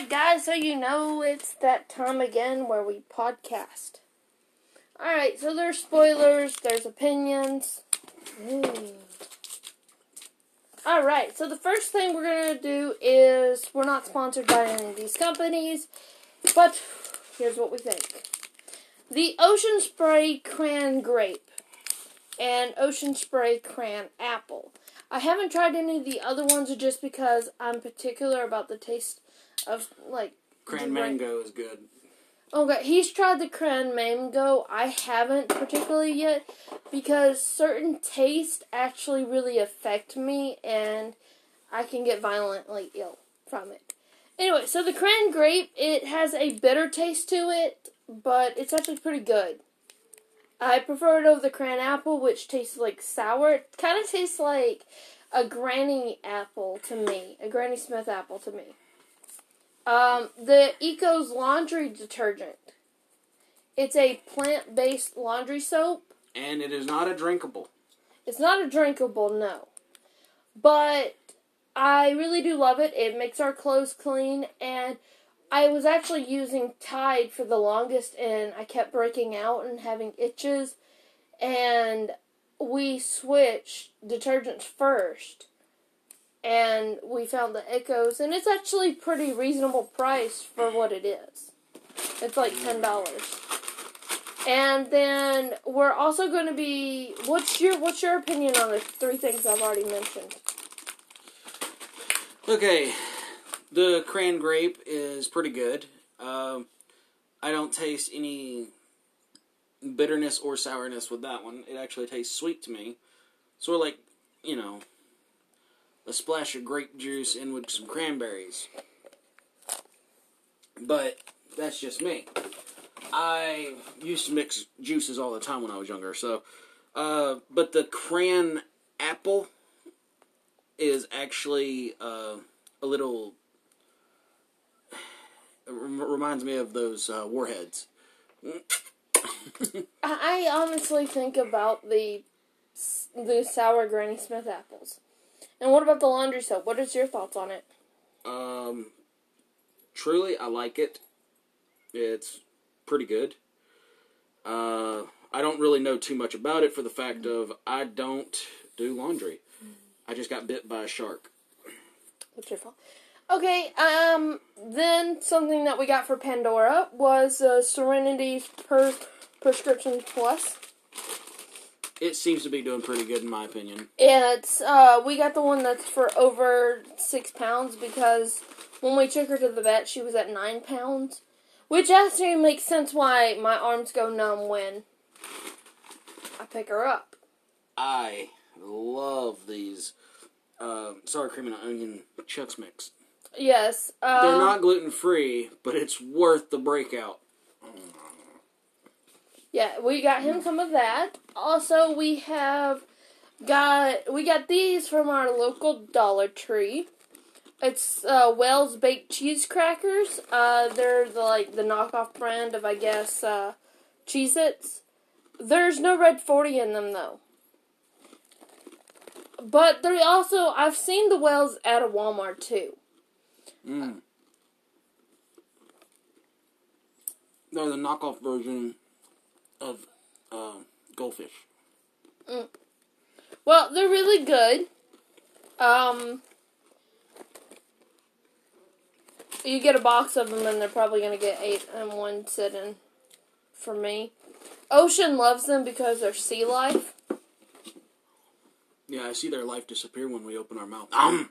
Alright, guys, so you know it's that time again where we podcast. Alright, so there's spoilers, there's opinions. Ooh. Alright, so the first thing we're going to do is we're not sponsored by any of these companies, but here's what we think the Ocean Spray Cran Grape and Ocean Spray Cran Apple. I haven't tried any of the other ones just because I'm particular about the taste of like Cran mango is good. Okay, he's tried the cran mango. I haven't particularly yet because certain tastes actually really affect me and I can get violently ill from it. Anyway, so the cran grape, it has a bitter taste to it, but it's actually pretty good. I prefer it over the cran apple, which tastes like sour. It kind of tastes like a Granny apple to me, a Granny Smith apple to me. Um, the ECOS laundry detergent. It's a plant-based laundry soap. And it is not a drinkable. It's not a drinkable, no. But I really do love it. It makes our clothes clean and I was actually using Tide for the longest and I kept breaking out and having itches and we switched detergents first and we found the ECOS and it's actually pretty reasonable price for what it is. It's like ten dollars. And then we're also going to be. What's your What's your opinion on the three things I've already mentioned? Okay, the cran grape is pretty good. Um, I don't taste any bitterness or sourness with that one. It actually tastes sweet to me. Sort of like, you know, a splash of grape juice in with some cranberries. But that's just me. I used to mix juices all the time when I was younger, so. Uh, but the cran apple is actually uh, a little. It rem- reminds me of those uh, warheads. I, I honestly think about the the sour Granny Smith apples. And what about the laundry soap? What is your thoughts on it? Um, truly, I like it. It's pretty good. Uh, I don't really know too much about it for the fact of I don't do laundry. I just got bit by a shark. What's your fault? Okay, um, then something that we got for Pandora was uh, Serenity per Prescription Plus. It seems to be doing pretty good in my opinion. It's uh we got the one that's for over six pounds because when we took her to the vet she was at nine pounds. Which actually makes sense why my arms go numb when I pick her up. I love these uh, sour cream and onion Chex mix. Yes. Um, They're not gluten free, but it's worth the breakout. Yeah, we got him some of that. Also, we have got we got these from our local Dollar Tree. It's uh, Whales baked cheese crackers. Uh, they're the like the knockoff brand of I guess uh, Cheez-Its. There's no red forty in them though. But they also I've seen the Whales at a Walmart too. Mm. They're the knockoff version of uh, goldfish. Well, they're really good. Um, you get a box of them, and they're probably gonna get eight in one sitting. For me, Ocean loves them because they're sea life. Yeah, I see their life disappear when we open our mouth. Um.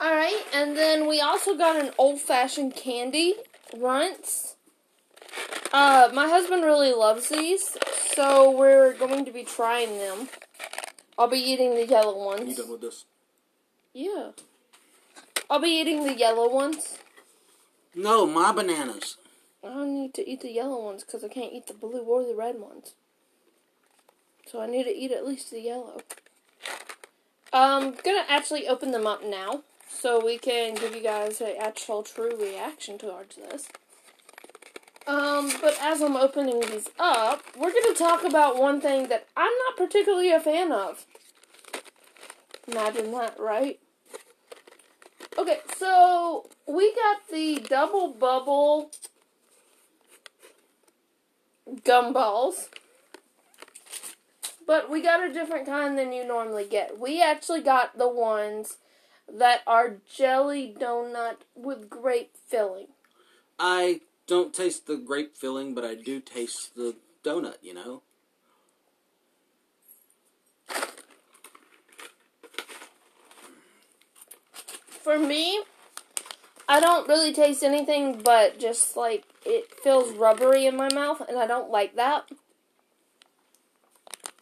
All right, and then we also got an old fashioned candy runts. Uh, my husband really loves these, so we're going to be trying them. I'll be eating the yellow ones. You done with this? Yeah. I'll be eating the yellow ones. No, my bananas. I don't need to eat the yellow ones because I can't eat the blue or the red ones. So I need to eat at least the yellow. I'm gonna actually open them up now so we can give you guys an actual true reaction towards this. Um, but as I'm opening these up, we're gonna talk about one thing that I'm not particularly a fan of. Imagine that, right? Okay, so we got the Dubble Bubble gumballs. But we got a different kind than you normally get. We actually got the ones that are jelly donut with grape filling. I don't taste the grape filling, but I do taste the donut, you know? For me, I don't really taste anything but just like it feels rubbery in my mouth, and I don't like that.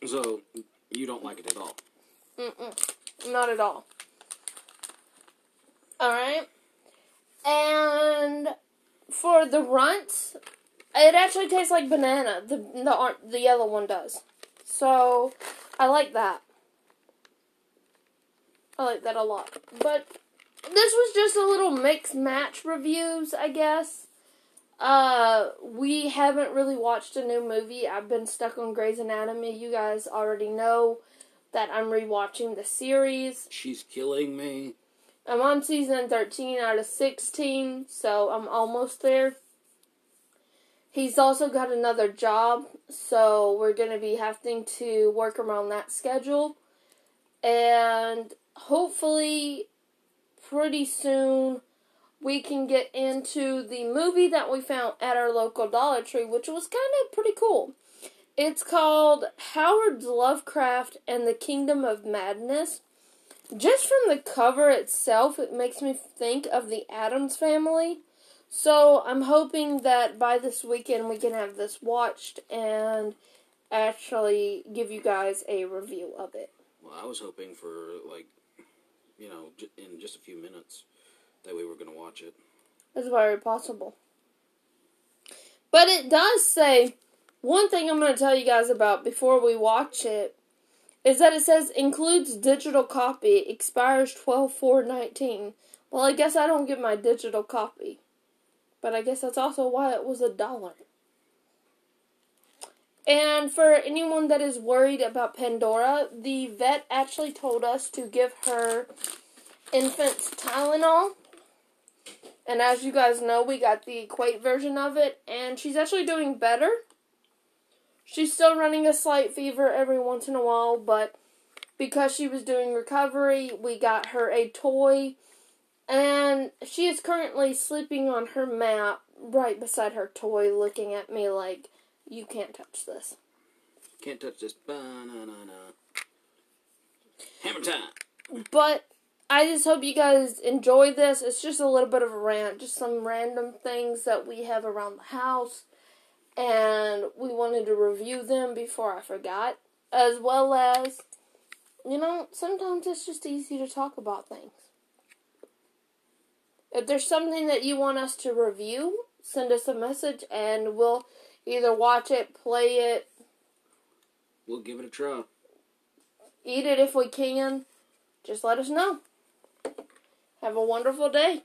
So, you don't like it at all? Mm-mm, not at all. Alright. And for the runts, it actually tastes like banana. The the the yellow one does. So I like that. I like that a lot. But this was just a little mix match reviews, I guess. Uh, we haven't really watched a new movie. I've been stuck on Grey's Anatomy. You guys already know that I'm rewatching the series. She's killing me. I'm on season 13 out of 16, so I'm almost there. He's also got another job, so we're going to be having to work around that schedule. And hopefully, pretty soon, we can get into the movie that we found at our local Dollar Tree, which was kind of pretty cool. It's called Howard Lovecraft and the Kingdom of Madness. Just from the cover itself, it makes me think of the Addams family. So I'm hoping that by this weekend we can have this watched and actually give you guys a review of it. Well, I was hoping for, like, you know, j- in just a few minutes that we were going to watch it. It's very possible. But it does say one thing I'm going to tell you guys about before we watch it is that it says includes digital copy, expires 12 4 19. Well, I guess I don't get my digital copy. But I guess that's also why it was a dollar. And for anyone that is worried about Pandora, the vet actually told us to give her infants Tylenol. And as you guys know, we got the Equate version of it, and she's actually doing better. She's still running a slight fever every once in a while, but because she was doing recovery, we got her a toy. And she is currently sleeping on her mat right beside her toy, looking at me like, you can't touch this. Can't touch this. Ba-na-na-na. Hammer time. But I just hope you guys enjoy this. It's just a little bit of a rant, just some random things that we have around the house. And we wanted to review them before I forgot. As well as, you know, sometimes it's just easy to talk about things. If there's something that you want us to review, send us a message and we'll either watch it, play it, We'll give it a try. eat it if we can. Just let us know. Have a wonderful day.